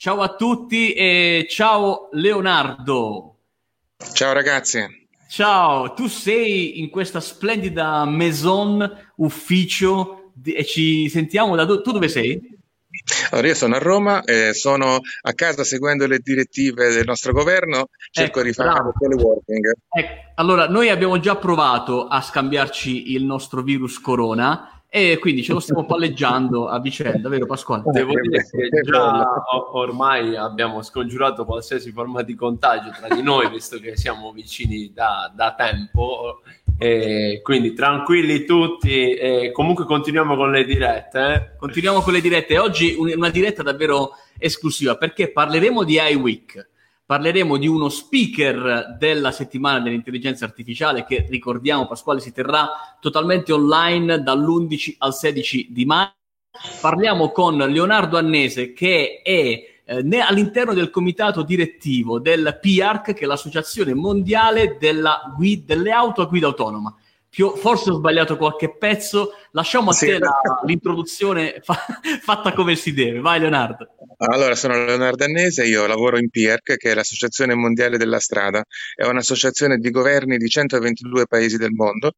Ciao a tutti e ciao Leonardo. Ciao ragazzi. Ciao, tu sei in questa splendida maison ufficio e ci sentiamo da dove? Tu dove sei? Allora, io sono a Roma, eh, sono a casa seguendo le direttive del nostro governo, cerco ecco, di fare bravo. teleworking. Ecco, allora, noi abbiamo già provato a scambiarci il nostro virus corona e quindi ce lo stiamo palleggiando a vicenda, vero Pasquale? Devo dire che già ormai abbiamo scongiurato qualsiasi forma di contagio tra di noi, visto che siamo vicini da, da tempo e quindi tranquilli tutti, e comunque continuiamo con le dirette. Eh? Continuiamo con le dirette. Oggi una diretta davvero esclusiva perché parleremo di iWeek, parleremo di uno speaker della settimana dell'intelligenza artificiale che ricordiamo Pasquale si terrà totalmente online dall'11 al 16 di maggio. Parliamo con Leonardo Annese che è eh, all'interno del comitato direttivo del PIARC, che è l'Associazione Mondiale guida, delle Auto a Guida Autonoma. Più, forse ho sbagliato qualche pezzo, lasciamo a sì. te la, l'introduzione fa, fatta come si deve. Vai Leonardo. Allora, sono Leonardo Annese, io lavoro in PIERC, che è l'Associazione Mondiale della Strada, è un'associazione di governi di 122 paesi del mondo,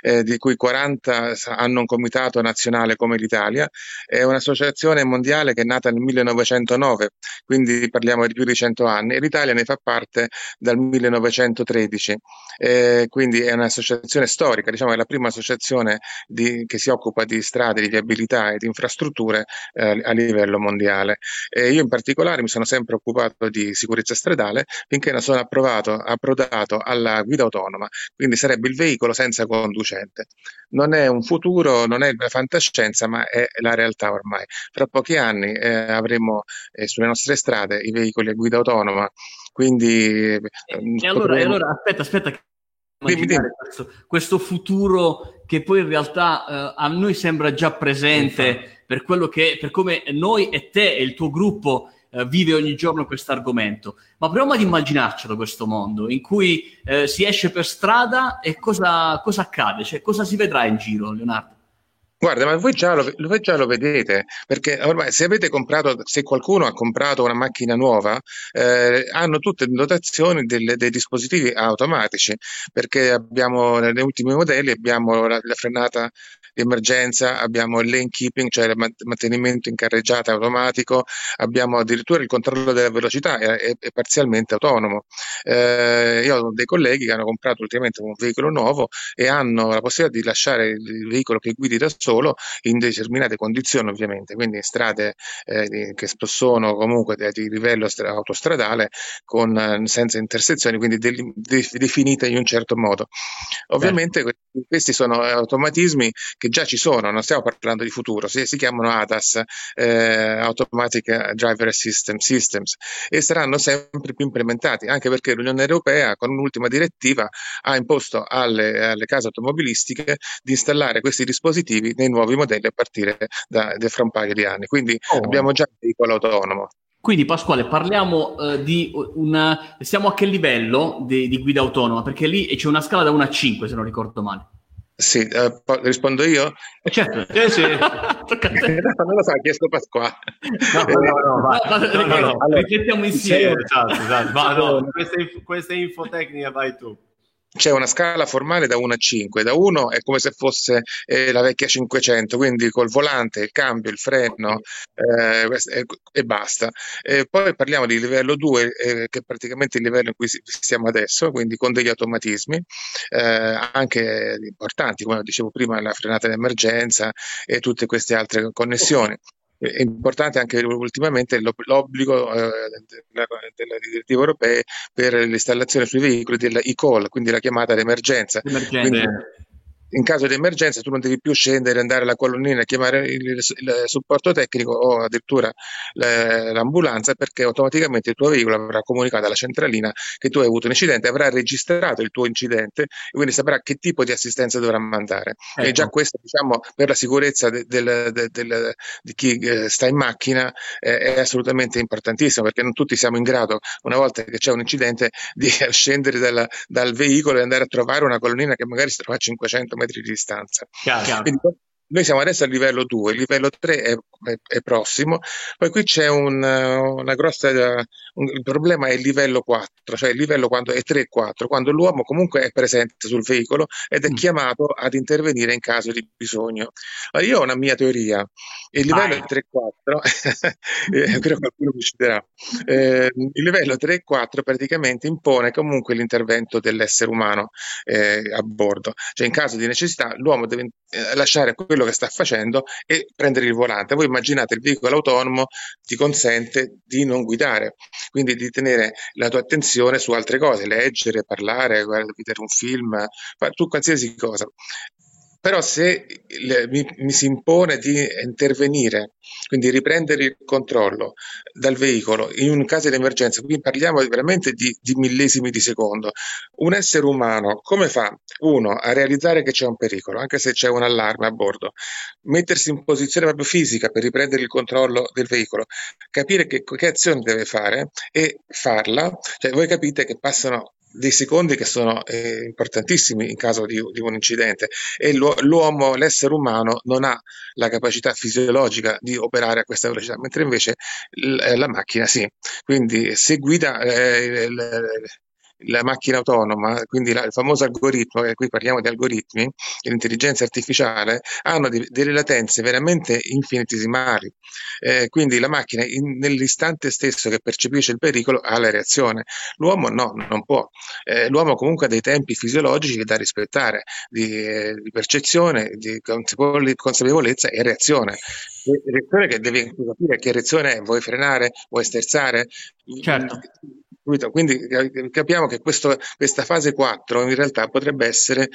eh, di cui 40 hanno un comitato nazionale come l'Italia, è un'associazione mondiale che è nata nel 1909, quindi parliamo di più di 100 anni, e l'Italia ne fa parte dal 1913, eh, quindi è un'associazione storica storica, diciamo è la prima associazione di, che si occupa di strade, di viabilità e di infrastrutture eh, a livello mondiale. E io in particolare mi sono sempre occupato di sicurezza stradale finché non sono approvato, approdato alla guida autonoma, quindi sarebbe il veicolo senza conducente. Non è un futuro, non è fantascienza, ma è la realtà ormai. Fra pochi anni eh, avremo eh, sulle nostre strade i veicoli a guida autonoma, quindi... E, e allora, e allora aspetta, aspetta, immaginare questo, questo, futuro che poi in realtà eh, a noi sembra già presente per quello che per come noi e te e il tuo gruppo eh, vive ogni giorno questo argomento. Ma proviamo ad immaginarcelo questo mondo in cui eh, si esce per strada e cosa, cosa accade, cioè cosa si vedrà in giro, Leonardo? Guarda, ma voi già lo, voi già lo vedete, perché ormai se avete comprato, se qualcuno ha comprato una macchina nuova, eh, hanno tutte le dotazioni delle- dei dispositivi automatici, perché abbiamo negli ultimi modelli abbiamo la, la frenata di emergenza, abbiamo il lane keeping, cioè il mantenimento in carreggiata automatico, abbiamo addirittura il controllo della velocità, è, è, è parzialmente autonomo. Eh, io ho dei colleghi che hanno comprato ultimamente un veicolo nuovo e hanno la possibilità di lasciare il veicolo che guidi da solo in determinate condizioni ovviamente, quindi in strade eh, che sono comunque di livello autostradale con, eh, senza intersezioni, quindi de- de- definite in un certo modo. Ovviamente certo. Questi sono automatismi che già ci sono, non stiamo parlando di futuro, si, si chiamano ADAS, eh, Automatic Driver System Systems, e saranno sempre più implementati, anche perché l'Unione Europea con un'ultima direttiva ha imposto alle, alle case automobilistiche di installare questi dispositivi nei nuovi modelli a partire da, da fra un paio di anni. Quindi oh. abbiamo già il veicolo autonomo. Quindi Pasquale, parliamo uh, di una... siamo a che livello di, di, guida autonoma? Perché lì c'è una scala da 1 a 5, se non ricordo male. Sì, eh, rispondo io? Eh, certo, eh, sì. non lo so, ha chiesto Pasquale. No, no, no, va. no, no, no, no. Allora, insieme. Esatto, esatto. Va, no, queste, queste infotecniche vai tu c'è una scala formale da 1 a 5. Da 1 è come se fosse eh, la vecchia 500, quindi col volante, il cambio, il freno eh, e, e, basta. E poi parliamo di livello 2, eh, che è praticamente il livello in cui siamo adesso, quindi con degli automatismi eh, anche importanti, come dicevo prima, la frenata d'emergenza e tutte queste altre connessioni. È importante anche ultimamente l'obbligo eh, delle direttive europee per l'installazione sui veicoli della e-call, quindi la chiamata d'emergenza. Quindi, in caso di emergenza tu non devi più scendere, andare alla colonnina, chiamare il, il, supporto tecnico o addirittura l'ambulanza perché automaticamente il tuo veicolo avrà comunicato alla centralina che tu hai avuto un incidente, avrà registrato il tuo incidente e quindi saprà che tipo di assistenza dovrà mandare. Ecco. E già questo diciamo per la sicurezza de, de, de, di chi eh, sta in macchina eh, è assolutamente importantissimo perché non tutti siamo in grado una volta che c'è un incidente di scendere dalla, dal veicolo e andare a trovare una colonnina che magari si trova a 500 metri metri di distanza. Chiaro. Quindi, noi siamo adesso al livello 2, il livello 3 è, è, è prossimo, poi qui c'è un, una grossa, un, il problema è il livello 4, cioè il livello quando è 3 e 4, quando l'uomo comunque è presente sul veicolo ed è mm. chiamato ad intervenire in caso di bisogno. Allora, io ho una mia teoria, il livello 3 e 4, eh, credo qualcuno mi citerà, eh, il livello 3 e 4 praticamente impone comunque l'intervento dell'essere umano eh, a bordo, cioè in caso di necessità l'uomo deve eh, lasciare quello che sta facendo e prendere il volante. Voi immaginate il veicolo autonomo ti consente di non guidare, quindi di tenere la tua attenzione su altre cose, leggere, parlare, vedere un film, tu qualsiasi cosa. Però se le, mi, mi, si impone di intervenire, quindi riprendere il controllo dal veicolo in un caso di emergenza, qui parliamo veramente di, di, millesimi di secondo, un essere umano come fa, uno, a realizzare che c'è un pericolo, anche se c'è un allarme a bordo, mettersi in posizione proprio fisica per riprendere il controllo del veicolo, capire che, che azione deve fare e farla, cioè voi capite che passano dei secondi che sono eh, importantissimi in caso di, di un incidente e l'uomo, l'essere umano non ha la capacità fisiologica di operare a questa velocità, mentre invece l- la macchina sì. Quindi se guida eh, la macchina autonoma, quindi la, il famoso algoritmo, che qui parliamo di algoritmi, l'intelligenza artificiale, hanno di, delle latenze veramente infinitesimali. Eh, quindi la macchina in, nell'istante stesso che percepisce il pericolo ha la reazione. L'uomo no, non può. Eh, l'uomo comunque ha dei tempi fisiologici da rispettare, di, eh, di percezione, di consapevolezza e reazione. reazione che devi capire che reazione è, vuoi frenare, vuoi sterzare? Certo. Quindi eh, capiamo che questo, questa fase 4 in realtà potrebbe essere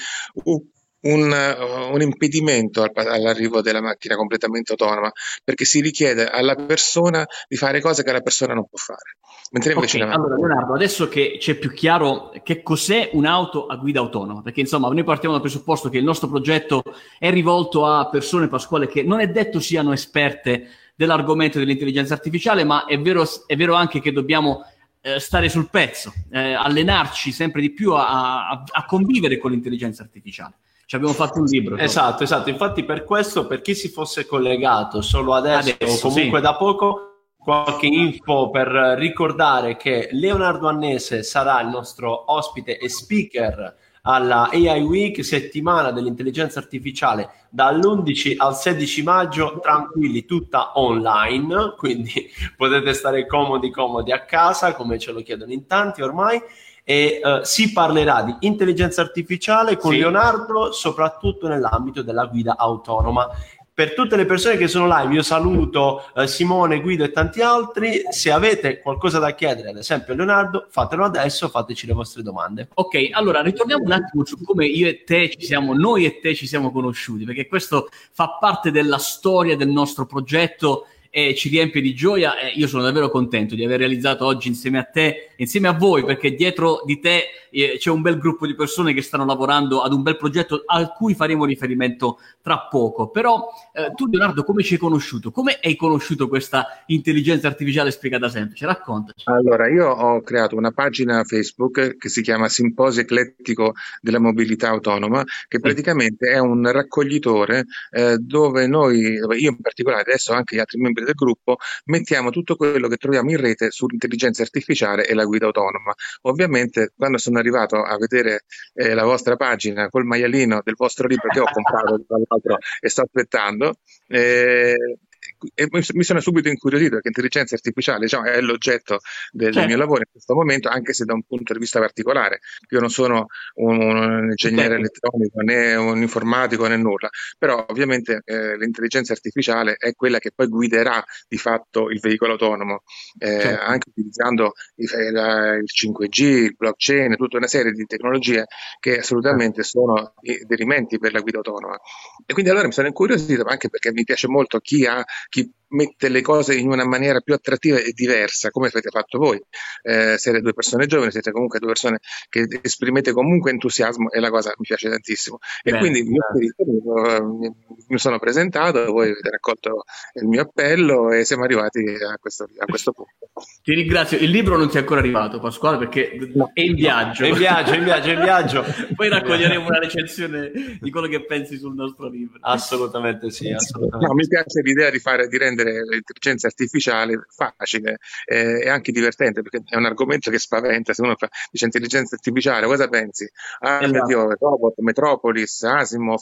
un, un, uh, un impedimento al, all'arrivo della macchina completamente autonoma, perché si richiede alla persona di fare cose che la persona non può fare. Mentre invece okay, allora, Leonardo, adesso che c'è più chiaro che cos'è un'auto a guida autonoma, perché insomma noi partiamo dal presupposto che il nostro progetto è rivolto a persone, Pasquale, che non è detto siano esperte dell'argomento dell'intelligenza artificiale, ma è vero, è vero anche che dobbiamo eh, stare sul pezzo, eh, allenarci sempre di più a, a, a, convivere con l'intelligenza artificiale. Ci abbiamo fatto un libro. Esatto, esatto. Infatti per questo, per chi si fosse collegato solo adesso, adesso o comunque sì. da poco, qualche info per ricordare che Leonardo Annese sarà il nostro ospite e speaker alla AI Week, settimana dell'intelligenza artificiale dall'11 al 16 maggio, tranquilli, tutta online, quindi potete stare comodi, comodi a casa, come ce lo chiedono in tanti ormai. E uh, si parlerà di intelligenza artificiale con sì. Leonardo, soprattutto nell'ambito della guida autonoma per tutte le persone che sono live, io saluto eh, Simone, Guido e tanti altri. Se avete qualcosa da chiedere, ad esempio a Leonardo, fatelo adesso, fateci le vostre domande. Ok, allora ritorniamo un attimo su come io e te ci siamo, noi e te ci siamo conosciuti, perché questo fa parte della storia del nostro progetto e ci riempie di gioia e io sono davvero contento di aver realizzato oggi insieme a te, insieme a voi, perché dietro di te eh, c'è un bel gruppo di persone che stanno lavorando ad un bel progetto a cui faremo riferimento tra poco. Però eh, tu Leonardo come ci hai conosciuto? Come hai conosciuto questa intelligenza artificiale spiegata semplice? Raccontaci. Allora, io ho creato una pagina Facebook che si chiama Simposio Eclettico della Mobilità Autonoma, che praticamente è un raccoglitore eh, dove noi, io in particolare adesso anche gli altri membri membri del gruppo, mettiamo tutto quello che troviamo in rete sull'intelligenza artificiale e la guida autonoma. Ovviamente, quando sono arrivato a vedere eh, la vostra pagina col maialino del vostro libro che ho comprato, tra l'altro, e sto aspettando, eh, e mi sono subito incuriosito perché l'intelligenza artificiale diciamo, è l'oggetto del, certo. mio lavoro in questo momento, anche se da un punto di vista particolare. Io non sono un, un ingegnere certo. elettronico né un informatico né nulla, però ovviamente eh, l'intelligenza artificiale è quella che poi guiderà di fatto il veicolo autonomo, eh, certo. anche utilizzando il, il 5G, il blockchain, tutta una serie di tecnologie che assolutamente sono derimenti per la guida autonoma. E quindi allora mi sono incuriosito anche perché mi piace molto chi ha chi mette le cose in una maniera più attrattiva e diversa, come avete fatto voi. Eh, siete due persone giovani, siete comunque due persone che esprimete comunque entusiasmo e la cosa mi piace tantissimo. E bene, quindi bene. mi sono presentato, voi avete raccolto il mio appello e siamo arrivati a questo, a questo punto. Ti ringrazio. Il libro non ti è ancora arrivato, Pasquale, perché no, è in viaggio. È in viaggio, è in viaggio, è in viaggio. Poi raccoglieremo una recensione di quello che pensi sul nostro libro. Assolutamente sì. Assolutamente. No, mi piace l'idea di, fare, di rendere l'intelligenza artificiale facile eh, e anche divertente, perché è un argomento che spaventa. Se uno fa, dice intelligenza artificiale, cosa pensi? Ah, esatto. Dio, Robot, Metropolis, Asimov,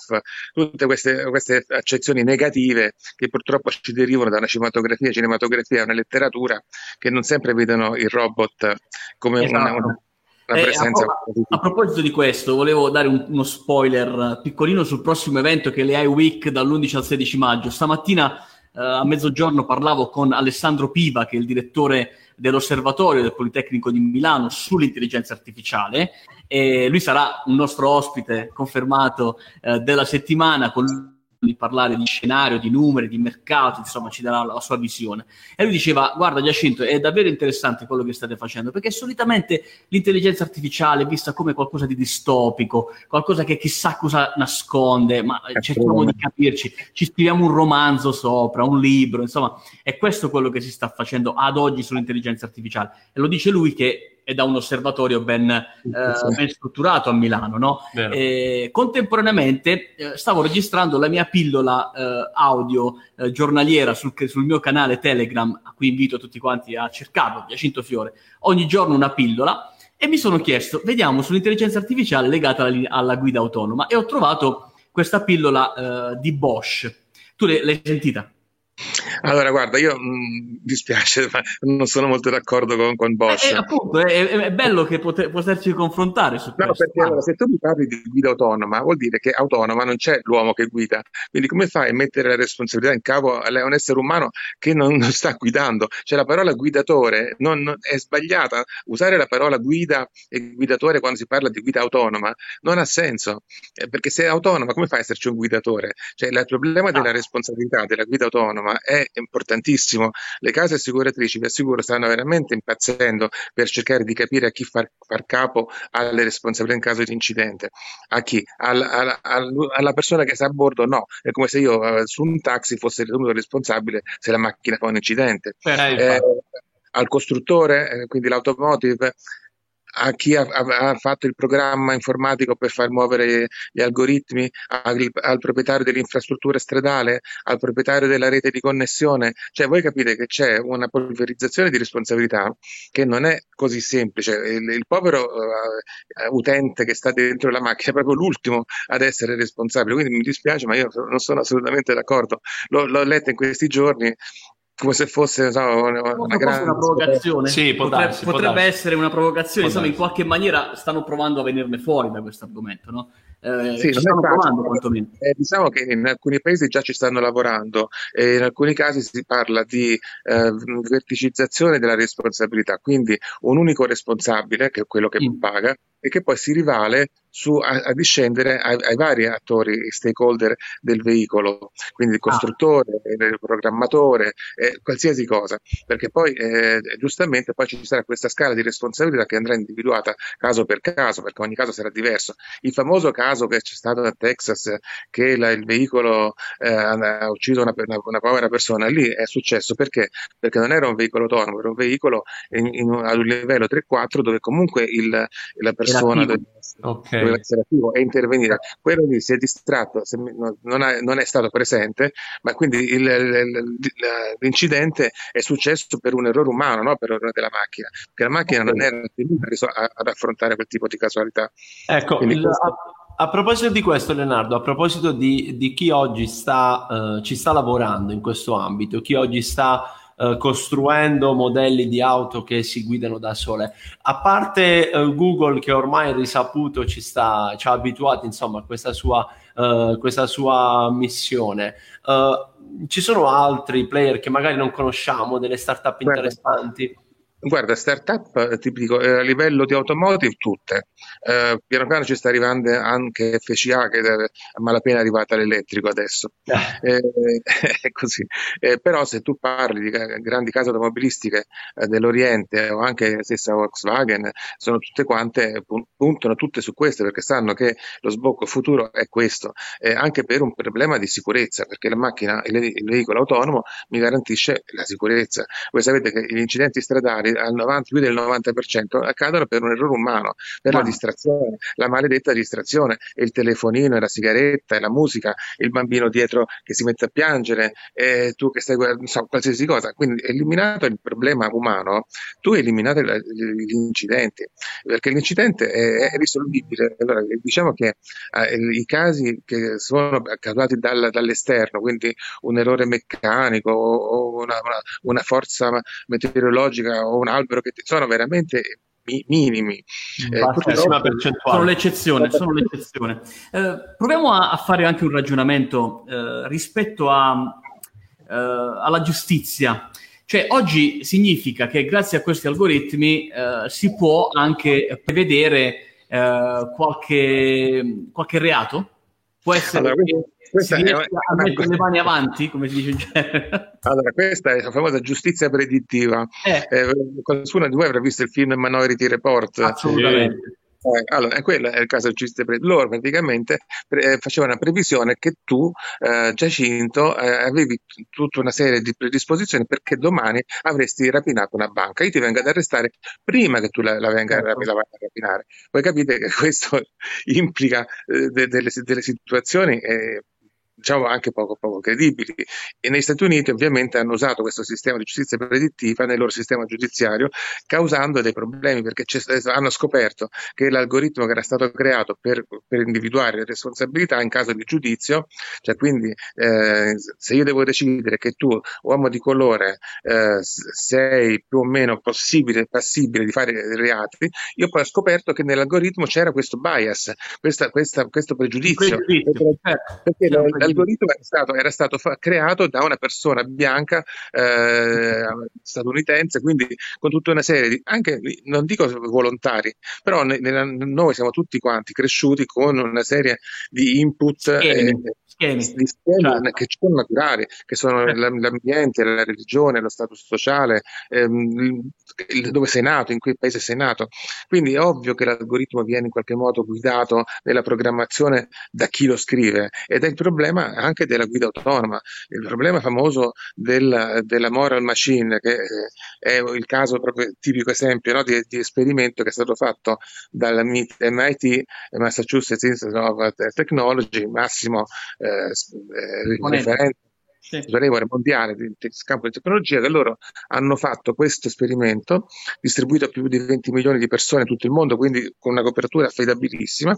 tutte queste, queste accezioni negative che purtroppo ci derivano da una cinematografia, cinematografia, una letteratura che non sempre vedono il robot come esatto. una, una eh, presenza. A, a, proposito di questo, volevo dare un, uno spoiler piccolino sul prossimo evento che è l'AI Week dall'11 al 16 maggio. Stamattina eh, a mezzogiorno parlavo con Alessandro Piva, che è il direttore dell'Osservatorio del Politecnico di Milano sull'intelligenza artificiale. E lui sarà un nostro ospite confermato eh, della settimana con di parlare di scenario, di numeri, di mercato, insomma ci darà la sua visione. E lui diceva, guarda Giacinto, è davvero interessante quello che state facendo, perché solitamente l'intelligenza artificiale è vista come qualcosa di distopico, qualcosa che chissà cosa nasconde, ma cerchiamo di capirci, ci scriviamo un romanzo sopra, un libro, insomma, è questo quello che si sta facendo ad oggi sull'intelligenza artificiale. E lo dice lui che e da un osservatorio ben, eh, ben strutturato a Milano. No? E, contemporaneamente eh, stavo registrando la mia pillola eh, audio eh, giornaliera sul, sul, mio canale Telegram, a cui invito tutti quanti a cercarlo, Giacinto Fiore, ogni giorno una pillola. E mi sono chiesto, vediamo sull'intelligenza artificiale legata alla, alla guida autonoma e ho trovato questa pillola eh, di Bosch. Tu l'hai, l'hai sentita? Allora, guarda, io mh, mm, dispiace, ma non sono molto d'accordo con, con Bosch. Eh, eh, appunto, è, è, bello che poter, poterci confrontare su questo. No, perché allora, se tu mi parli di guida autonoma, vuol dire che autonoma non c'è l'uomo che guida. Quindi come fai a mettere la responsabilità in capo a un essere umano che non, non sta guidando? Cioè la parola guidatore non, non, è sbagliata. Usare la parola guida e guidatore quando si parla di guida autonoma non ha senso. Eh, perché se è autonoma, come fai a esserci un guidatore? Cioè il problema della responsabilità della guida autonoma è importantissimo. Le case assicuratrici, vi assicuro, stanno veramente impazzendo per cercare di capire a chi far, far capo alle responsabilità in caso di incidente. A chi? All, all, all, alla persona che sta a bordo? No, è come se io uh, su un taxi fossi ritenuto responsabile se la macchina fa un incidente. Eh, al costruttore, eh, quindi l'automotive, a chi ha, ha, fatto il programma informatico per far muovere gli algoritmi, al, al, proprietario dell'infrastruttura stradale, al proprietario della rete di connessione. Cioè, voi capite che c'è una polverizzazione di responsabilità che non è così semplice. Il, il povero uh, utente che sta dentro la macchina è proprio l'ultimo ad essere responsabile. Quindi mi dispiace, ma io non sono assolutamente d'accordo. L'ho, l'ho letto in questi giorni come se fosse so, una, una, grande... una provocazione. Sì, potrebbe, darsi, potrebbe essere una provocazione, insomma, in qualche maniera stanno provando a venirne fuori da questo argomento, no? Eh, sì, provando, eh, diciamo che in alcuni paesi già ci stanno lavorando e in alcuni casi si parla di eh, verticizzazione della responsabilità, quindi un unico responsabile, che è quello che mm. paga, e che poi si rivale su, a, a, discendere ai, ai, vari attori, stakeholder del veicolo, quindi il ah. costruttore, ah. il programmatore, eh, qualsiasi cosa, perché poi eh, giustamente poi ci sarà questa scala di responsabilità che andrà individuata caso per caso, perché ogni caso sarà diverso. Il famoso caso che c'è stato a Texas, che la, il veicolo eh, ha ucciso una, una, una, povera persona, lì è successo perché? Perché non era un veicolo autonomo, era un veicolo in, in, ad un livello 3-4 dove comunque il, la persona okay. Deve essere attivo e intervenire. Quello lì si è distratto, non, è, non è stato presente, ma quindi il, il, l'incidente è successo per un errore umano, non per l'errore della macchina, perché la macchina non era tenuta ad affrontare quel tipo di casualità. Ecco, il, questo... a, a, proposito di questo, Leonardo, a proposito di, di chi oggi sta, uh, ci sta lavorando in questo ambito, chi oggi sta eh, costruendo modelli di auto che si guidano da sole. A parte uh, Google che ormai risaputo ci, sta, ci ha abituati insomma a questa sua, uh, questa sua missione, ci sono altri player che magari non conosciamo, delle startup interessanti? Guarda, startup ti dico, eh, a livello di automotive tutte. Eh, piano piano ci sta arrivando anche FCA che è a malapena arrivata all'elettrico adesso. Eh, è così. Eh, però se tu parli di grandi case automobilistiche eh, dell'Oriente o anche la stessa Volkswagen, sono tutte quante, puntano tutte su queste perché sanno che lo sbocco futuro è questo, anche per un problema di sicurezza, perché la macchina, il, il veicolo autonomo mi garantisce la sicurezza. Voi sapete che gli incidenti stradali al 90, più del 90% accadono per un errore umano, per la distrazione, la maledetta distrazione, il telefonino, la sigaretta, la musica, il bambino dietro che si mette a piangere, e tu che stai guardando, so, qualsiasi cosa. Quindi eliminato il problema umano, tu hai eliminato gli incidenti, perché l'incidente è, è risolvibile. Allora, diciamo che eh, i casi che sono causati dal, dall'esterno, quindi un errore meccanico o una, una, una forza meteorologica o un albero che sono veramente minimi. Eh, sono l'eccezione. Sono l'eccezione. Eh, proviamo a, a, fare anche un ragionamento eh, rispetto a, eh, alla giustizia. Cioè, oggi significa che grazie a questi algoritmi eh, si può anche prevedere eh, qualche, qualche reato? Può essere allora, questa si è una, a mettere le mani avanti, come si dice in genere. Allora, questa è la famosa giustizia predittiva. Eh. Eh, qualcuno di voi avrà visto il film Minority Report? Assolutamente. Eh, allora, quello è il caso predittiva. Loro praticamente pre- facevano una previsione che tu, eh, Giacinto, eh, avevi t- tutta una serie di predisposizioni perché domani avresti rapinato una banca. Io ti vengo ad arrestare prima che tu la, la venga certo. la, la a rapinare. Voi capite che questo implica eh, de- delle, delle, situazioni eh, diciamo anche poco, poco credibili. E negli Stati Uniti ovviamente hanno usato questo sistema di giustizia predittiva nel loro sistema giudiziario, causando dei problemi perché hanno scoperto che l'algoritmo che era stato creato per, per individuare le responsabilità in caso di giudizio, cioè quindi eh, se io devo decidere che tu, uomo di colore, eh, sei più o meno possibile, passibile di fare reati, io poi ho scoperto che nell'algoritmo c'era questo bias, questa, questa, questo pregiudizio. pregiudizio. Perché, perché certo l'algoritmo era stato, era stato fa- creato da una persona bianca eh, statunitense, quindi con tutta una serie di, anche non dico volontari, però ne, ne, noi siamo tutti quanti cresciuti con una serie di input. Schemi. Eh, schemi. Di schemi certo. che sono naturali, che sono certo. l'ambiente, la religione, lo status sociale, ehm, dove sei nato, in quel paese sei nato. Quindi è ovvio che l'algoritmo viene in qualche modo guidato nella programmazione da chi lo scrive ed è il problema anche della guida autonoma, il problema famoso del, della moral machine, che è il caso proprio tipico esempio no, di, di, esperimento che è stato fatto dal MIT Massachusetts Institute of Technology, massimo eh, eh sì. autorevole mondiale di, di campo di tecnologia, che loro hanno fatto questo esperimento distribuito a più di 20 milioni di persone in tutto il mondo, quindi con una copertura affidabilissima,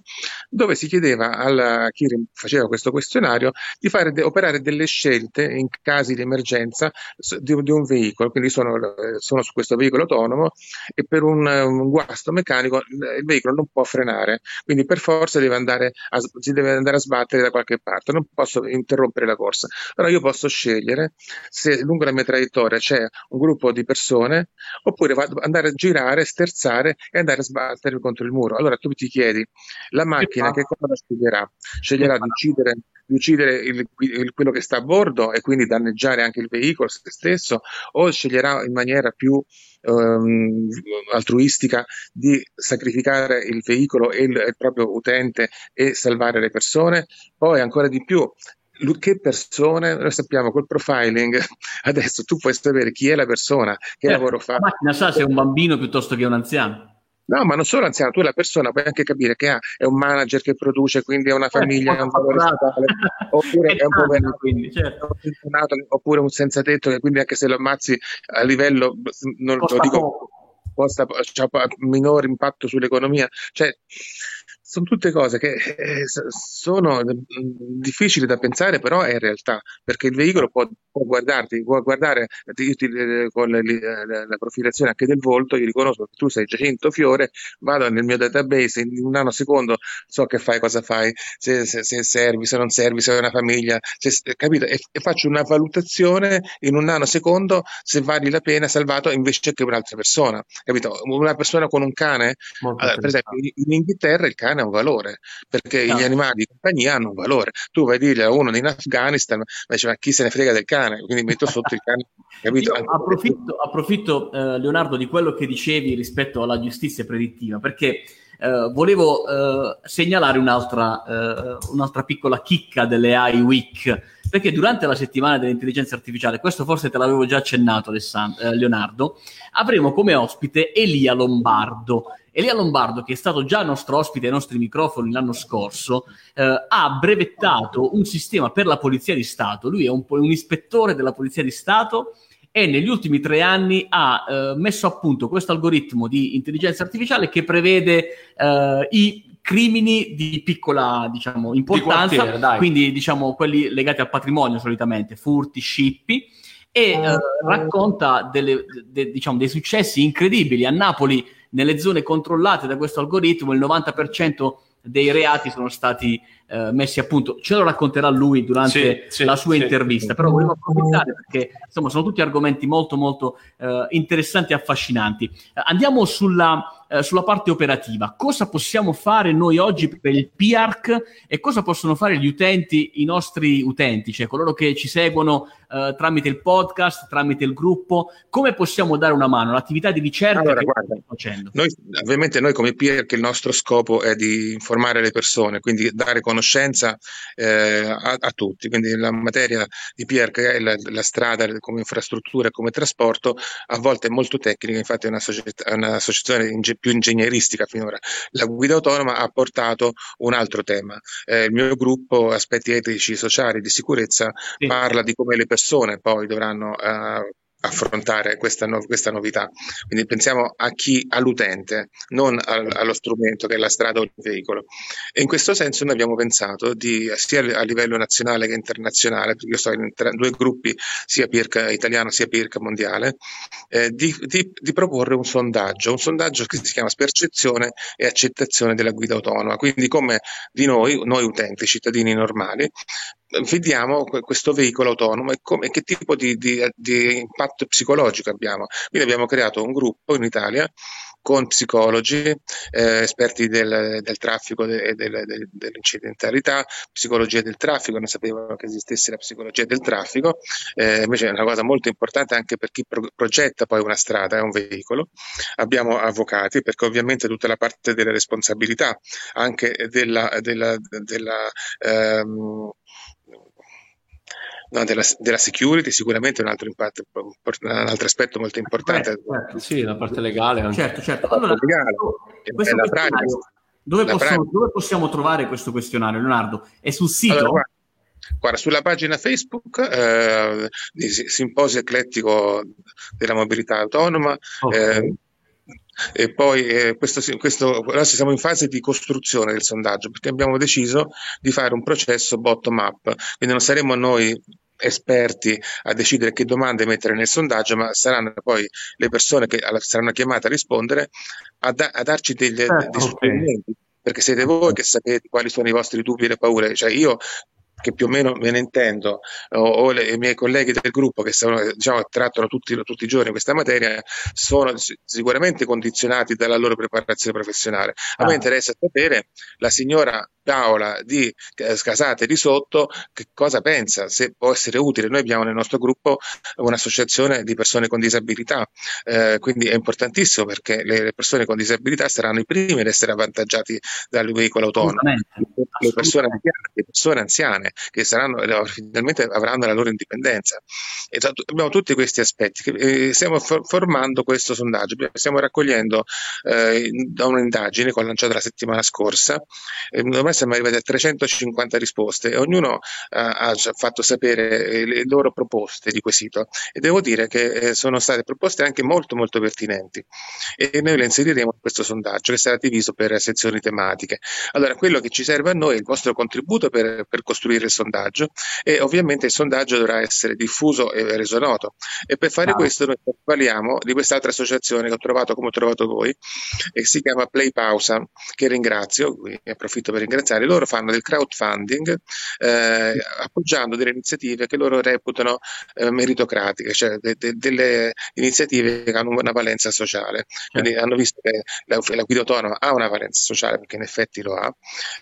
dove si chiedeva a chi faceva questo questionario di fare de, operare delle scelte in casi di emergenza di, di un veicolo, quindi sono, sono, su questo veicolo autonomo e per un, un, guasto meccanico il veicolo non può frenare, quindi per forza deve andare a, si deve andare a sbattere da qualche parte, non posso interrompere la corsa. Allora io posso posso scegliere se lungo la mia traiettoria c'è un gruppo di persone oppure vado, andare a girare, sterzare e andare a sbattere contro il muro. Allora tu ti chiedi, la macchina che cosa sceglierà? Sceglierà di uccidere, di uccidere il, il, quello che sta a bordo e quindi danneggiare anche il veicolo se stesso o sceglierà in maniera più Um, altruistica di sacrificare il veicolo e il, il, proprio utente e salvare le persone, poi ancora di più che persone, noi sappiamo col profiling, adesso tu puoi sapere chi è la persona, che eh, lavoro fa. La macchina sa se è un bambino piuttosto che un anziano. No, ma non solo anziano, tu la persona puoi anche capire che ha, è un manager che produce, quindi è una eh, famiglia, è un valore statale, oppure è un povero, quindi, certo. oppure un senza tetto che quindi anche se lo ammazzi a livello, non Costa lo dico, poco. Posta, cioè, minore impatto sull'economia. Cioè, sono tutte cose che eh, sono mm, difficili da pensare, però è realtà, perché il veicolo può, può guardarti, può guardare io ti, con la, la, profilazione anche del volto, io riconosco che tu sei Giacinto Fiore, vado nel mio database, in un nanosecondo so che fai, cosa fai, se, se, se servi, se non servi, se hai una famiglia, se, capito? E, e, faccio una valutazione in un nanosecondo se vali la pena salvato invece che un'altra persona, capito? Una persona con un cane, allora, per esempio in Inghilterra il cane ha un valore, perché no. gli animali di compagnia hanno un valore. Tu vai a dire a uno in Afghanistan, dice, ma chi se ne frega del cane? Quindi metto sotto il cane. Capito? approfitto, approfitto eh, Leonardo, di quello che dicevi rispetto alla giustizia predittiva, perché eh, volevo eh, segnalare un'altra, eh, un'altra piccola chicca delle AI Week, perché durante la settimana dell'intelligenza artificiale, questo forse te l'avevo già accennato eh, Leonardo, avremo come ospite Elia Lombardo. Elia Lombardo, che è stato già nostro ospite ai nostri microfoni l'anno scorso, eh, ha brevettato un sistema per la Polizia di Stato. Lui è un, un ispettore della Polizia di Stato e negli ultimi tre anni ha eh, messo a punto questo algoritmo di intelligenza artificiale che prevede eh, i crimini di piccola diciamo, importanza, di quindi diciamo quelli legati al patrimonio solitamente, furti, scippi, e eh, racconta delle, de, diciamo, dei successi incredibili. A Napoli, nelle zone controllate da questo algoritmo, il 90% dei reati sono stati eh, messi a punto. Ce lo racconterà lui durante sì, la sua sì, intervista, sì. però volevo approfittare perché insomma sono tutti argomenti molto molto eh, interessanti e affascinanti. Eh, andiamo sulla, eh, sulla, parte operativa. Cosa possiamo fare noi oggi per il PIARC e cosa possono fare gli utenti, i nostri utenti, cioè coloro che ci seguono eh, tramite il podcast, tramite il gruppo? Come possiamo dare una mano all'attività di ricerca allora, che guarda, facendo? Noi, ovviamente noi come PIARC il nostro scopo è di informare le persone, quindi dare conoscenza eh, a, a, tutti. Quindi la materia di PR, che è la, la strada come infrastruttura e come trasporto, a volte è molto tecnica, infatti è una, società, un'associazione inge, più ingegneristica finora. La guida autonoma ha portato un altro tema. Eh, il mio gruppo, aspetti etici, sociali, di sicurezza, sì. parla di come le persone poi dovranno uh, affrontare questa, no, questa, novità. Quindi pensiamo a chi, all'utente, non al, allo strumento che è la strada o il veicolo. E in questo senso noi abbiamo pensato di, sia a livello nazionale che internazionale, perché io sto in tre, due gruppi, sia PIRC italiano sia PIRC mondiale, eh, di, di, di, proporre un sondaggio, un sondaggio che si chiama Percezione e accettazione della guida autonoma. Quindi come di noi, noi utenti, cittadini normali, vediamo questo veicolo autonomo e, come, che tipo di, di, di, impatto psicologico abbiamo. Quindi abbiamo creato un gruppo in Italia con psicologi, eh, esperti del, del traffico e del, del, dell'incidentalità, psicologia del traffico, non sapevano che esistesse la psicologia del traffico, eh, invece è una cosa molto importante anche per chi pro- progetta poi una strada, è un veicolo. Abbiamo avvocati perché ovviamente tutta la parte delle responsabilità, anche della, della, della ehm, no, della, della, security sicuramente è un altro, impatto, un altro aspetto molto importante. Eh, certo, sì, la parte legale. Anche. Certo, certo. Allora, legale, dove, possiamo, dove, possiamo, trovare questo questionario, Leonardo? È sul sito? Allora, guarda, guarda, sulla pagina Facebook eh, di Simposio Eclettico della Mobilità Autonoma. Okay. Eh, e poi eh, questo, questo, adesso siamo in fase di costruzione del sondaggio perché abbiamo deciso di fare un processo bottom up, quindi non saremo noi esperti a decidere che domande mettere nel sondaggio, ma saranno poi le persone che saranno chiamate a rispondere a, da, a darci degli, dei suggerimenti. Okay perché siete voi che sapete quali sono i vostri dubbi e le paure. Cioè io che più o meno me ne intendo, o, o le, i miei colleghi del gruppo che sono, diciamo, trattano tutti, tutti, i giorni questa materia, sono sicuramente condizionati dalla loro preparazione professionale. A ah. me interessa sapere la signora Paola di Scasate di Sotto che cosa pensa, se può essere utile. Noi abbiamo nel nostro gruppo un'associazione di persone con disabilità, eh, quindi è importantissimo perché le persone con disabilità saranno i primi ad essere avvantaggiati dal veicolo autonomo. Le persone, le persone anziane che saranno, eh, finalmente avranno la loro indipendenza. E abbiamo tutti questi aspetti. Che, eh, stiamo for- formando questo sondaggio, stiamo raccogliendo eh, da un'indagine che ho lanciato la settimana scorsa. Eh, siamo arrivati a 350 risposte e ognuno ha, ha fatto sapere le loro proposte di quesito e devo dire che sono state proposte anche molto molto pertinenti e noi le inseriremo in questo sondaggio che sarà diviso per sezioni tematiche. Allora, quello che ci serve a noi è il vostro contributo per, per costruire il sondaggio e ovviamente il sondaggio dovrà essere diffuso e reso noto e per fare ah. questo noi parliamo di quest'altra associazione che ho trovato come ho trovato voi e si chiama Play Pausa che ringrazio, quindi approfitto per ringraziare, loro fanno del crowdfunding eh, appoggiando delle iniziative che loro reputano eh, meritocratiche, cioè de, de, delle iniziative che hanno una valenza sociale. Quindi certo. hanno visto che la, la, guida autonoma ha una valenza sociale, perché in effetti lo ha,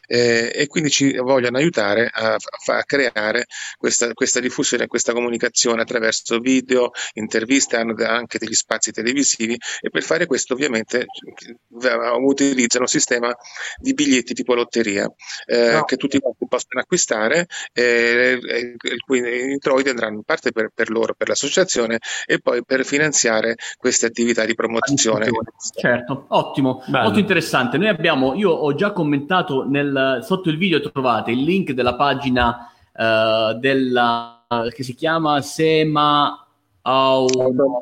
eh, e quindi ci vogliono aiutare a, a creare questa, questa, diffusione, questa comunicazione attraverso video, interviste, hanno anche degli spazi televisivi e per fare questo ovviamente utilizzano un sistema di biglietti tipo lotteria eh, no. che tutti possono acquistare e il cui introiti andranno in parte per, per loro, per l'associazione e poi per finanziare queste attività di promozione. Certo, ottimo, Bello. molto interessante. Noi abbiamo, io ho già commentato nel, sotto il video trovate il link della pagina uh, della, che si chiama Sema Automobili,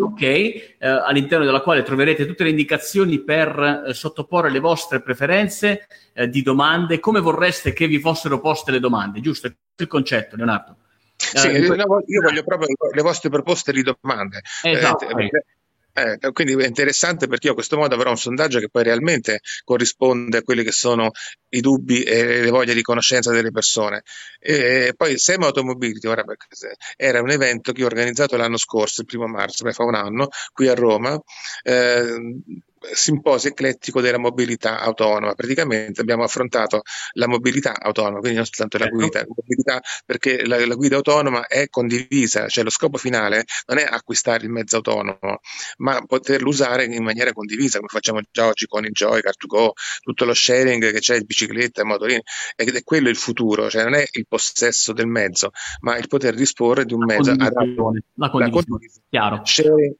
ok, eh, all'interno della quale troverete tutte le indicazioni per eh, sottoporre le vostre preferenze eh, di domande, come vorreste che vi fossero poste le domande, giusto? Il concetto, Leonardo. Sì, eh, io voglio proprio le vostre proposte di domande. Esatto. Eh, eh, quindi è interessante perché io a questo modo avrò un sondaggio che poi realmente corrisponde a quelli che sono i dubbi e le voglie di conoscenza delle persone. E poi SEM Automobility era un evento che ho organizzato l'anno scorso, il primo marzo, beh, fa un anno, qui a Roma. Eh, simposio eclettico della mobilità autonoma. Praticamente abbiamo affrontato la mobilità autonoma, quindi non soltanto la certo. guida, la mobilità, perché la, la, guida autonoma è condivisa, cioè lo scopo finale non è acquistare il mezzo autonomo, ma poterlo usare in maniera condivisa, come facciamo già oggi con il Joy, Car2Go, tutto lo sharing che c'è, bicicletta, motorini, ed è quello il futuro, cioè non è il possesso del mezzo, ma il poter disporre di un la mezzo condivisione, la condivisione, chiaro. Sharing,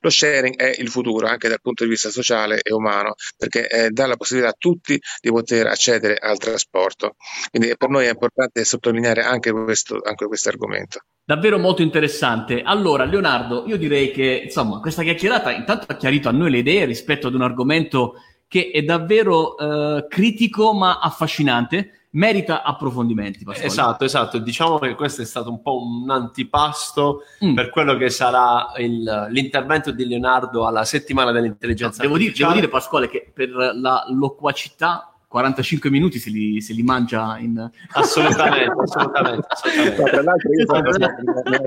lo sharing è il futuro anche dal punto di vista sociale e umano perché eh, dà la possibilità a tutti di poter accedere al trasporto. Quindi per noi è importante sottolineare anche questo, anche questo argomento. Davvero molto interessante. Allora, Leonardo, io direi che insomma questa chiacchierata intanto ha chiarito a noi le idee rispetto ad un argomento che è davvero eh, critico ma affascinante merita approfondimenti. Pasquale. Esatto, esatto. Diciamo che questo è stato un po' un antipasto mm. per quello che sarà il, l'intervento di Leonardo alla settimana dell'intelligenza devo, dire, devo dire, Pasquale, che per la loquacità 45 minuti se li, se li mangia in... Assolutamente, assolutamente. assolutamente. tra l'altro io sono,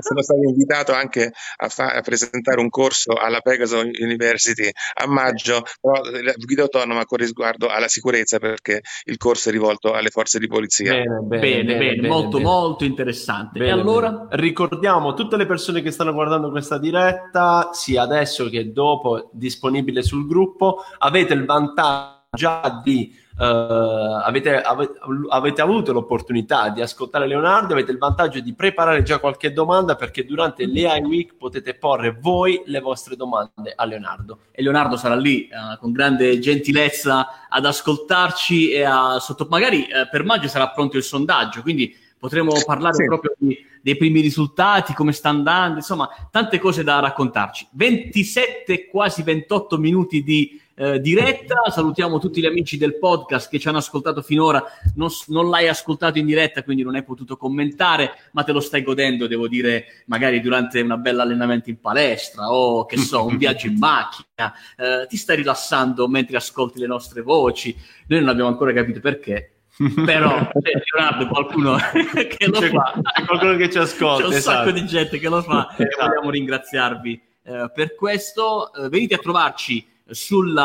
sono, stato invitato anche a, fa, a, presentare un corso alla Pegaso University a maggio, però la guida autonoma con riguardo alla sicurezza perché il corso è rivolto alle forze di polizia. Bene, bene, bene, bene, bene molto molto interessante. e allora? Ricordiamo tutte le persone che stanno guardando questa diretta, sia adesso che dopo, disponibile sul gruppo, avete il vantaggio già di Uh, avete, avete, avete, avuto l'opportunità di ascoltare Leonardo, avete il vantaggio di preparare già qualche domanda perché durante l'AI Week potete porre voi le vostre domande a Leonardo. E Leonardo sarà lì uh, con grande gentilezza ad ascoltarci e a sotto... magari uh, per maggio sarà pronto il sondaggio, quindi potremo parlare sì. proprio di, dei primi risultati, come sta andando, insomma, tante cose da raccontarci. 27, quasi 28 minuti di eh, diretta. Salutiamo tutti gli amici del podcast che ci hanno ascoltato finora. Non, non, l'hai ascoltato in diretta, quindi non hai potuto commentare, ma te lo stai godendo, devo dire, magari durante una bella allenamento in palestra o che so, un viaggio in macchina. Eh, ti stai rilassando mentre ascolti le nostre voci. Noi non abbiamo ancora capito perché. Però c'è Leonardo qualcuno che lo c'è, fa c'è qualcuno che ci ascolta c'è un esatto. sacco di gente che lo fa esatto. e vogliamo ringraziarvi eh, per questo eh, venite a trovarci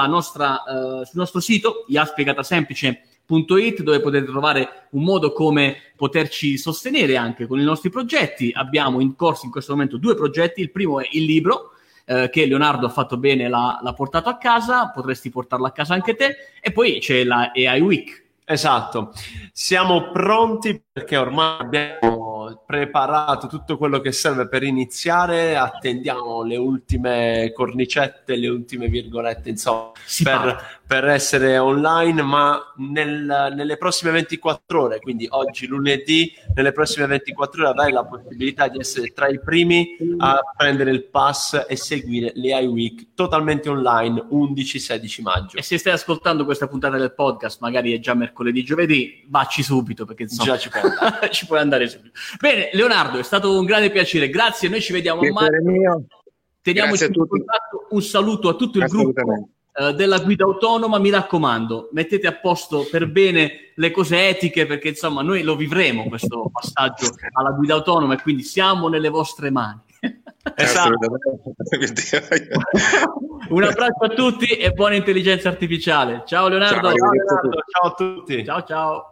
nostra, uh, sul nostro sito iaspiegatasemplice.it dove potete trovare un modo come poterci sostenere anche con i nostri progetti. Abbiamo in corso in questo momento due progetti. Il primo è il libro eh, che Leonardo ha fatto bene, l'ha, l'ha portato a casa, potresti portarlo a casa anche te. E poi c'è la AI Week. Esatto, siamo pronti perché ormai abbiamo preparato tutto quello che serve per iniziare, attendiamo le ultime cornicette, le ultime virgolette, insomma, per per essere online, ma nel, nelle prossime 24 ore, quindi oggi lunedì, nelle prossime 24 ore avrai la possibilità di essere tra i primi a prendere il pass e seguire le iWeek totalmente online 11-16 maggio. E se stai ascoltando questa puntata del podcast, magari è già mercoledì, giovedì, vacci subito perché insomma Già ci puoi andare. ci puoi andare subito. Bene, Leonardo, è stato un grande piacere, grazie, noi ci vediamo Piacere mio. Teniamoci in tutti. contatto. Un saluto a tutto il gruppo eh, della guida autonoma. Mi raccomando, mettete a posto per bene le cose etiche, perché insomma noi lo vivremo questo passaggio alla guida autonoma e quindi siamo nelle vostre mani. Esatto. Un abbraccio a tutti e buona intelligenza artificiale. Ciao Leonardo. Ciao, Ciao, Leonardo, ciao a tutti. ciao. ciao.